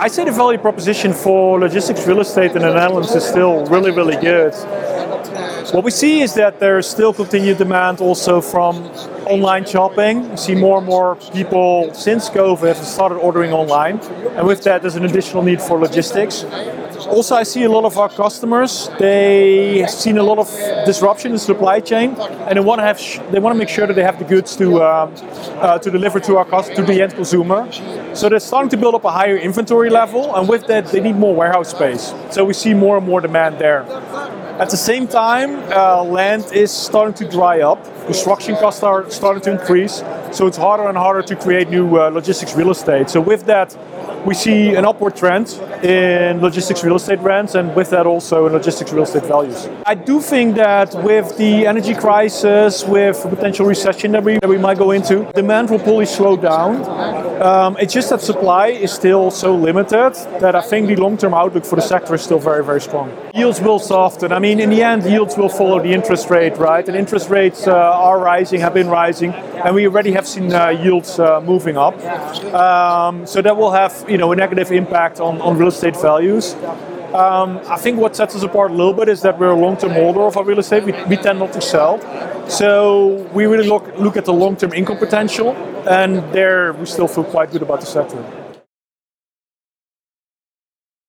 I say the value proposition for logistics real estate in the Netherlands is still really, really good. What we see is that there's still continued demand also from online shopping. We see more and more people since COVID have started ordering online, and with that, there's an additional need for logistics. Also, I see a lot of our customers. They have seen a lot of disruption in the supply chain, and they want to have sh- they want to make sure that they have the goods to um, uh, to deliver to our cus- to the end consumer. So they're starting to build up a higher inventory level, and with that, they need more warehouse space. So we see more and more demand there. At the same time, uh, land is starting to dry up. Construction costs are starting to increase, so it's harder and harder to create new uh, logistics real estate. So with that, we see an upward trend in logistics real estate rents, and with that also in logistics real estate values. I do think that with the energy crisis, with potential recession that we, that we might go into, demand will probably slow down. Um, it's just that supply is still so limited that I think the long-term outlook for the sector is still very, very strong. Yields will soften. I mean, in the end, yields will follow the interest rate, right? And interest rates uh, are rising, have been rising, and we already have seen uh, yields uh, moving up. Um, so that will have, you know, a negative impact on, on real estate values. Um, I think what sets us apart a little bit is that we're a long-term holder of our real estate. We, we tend not to sell, so we really look look at the long-term income potential, and there we still feel quite good about the sector.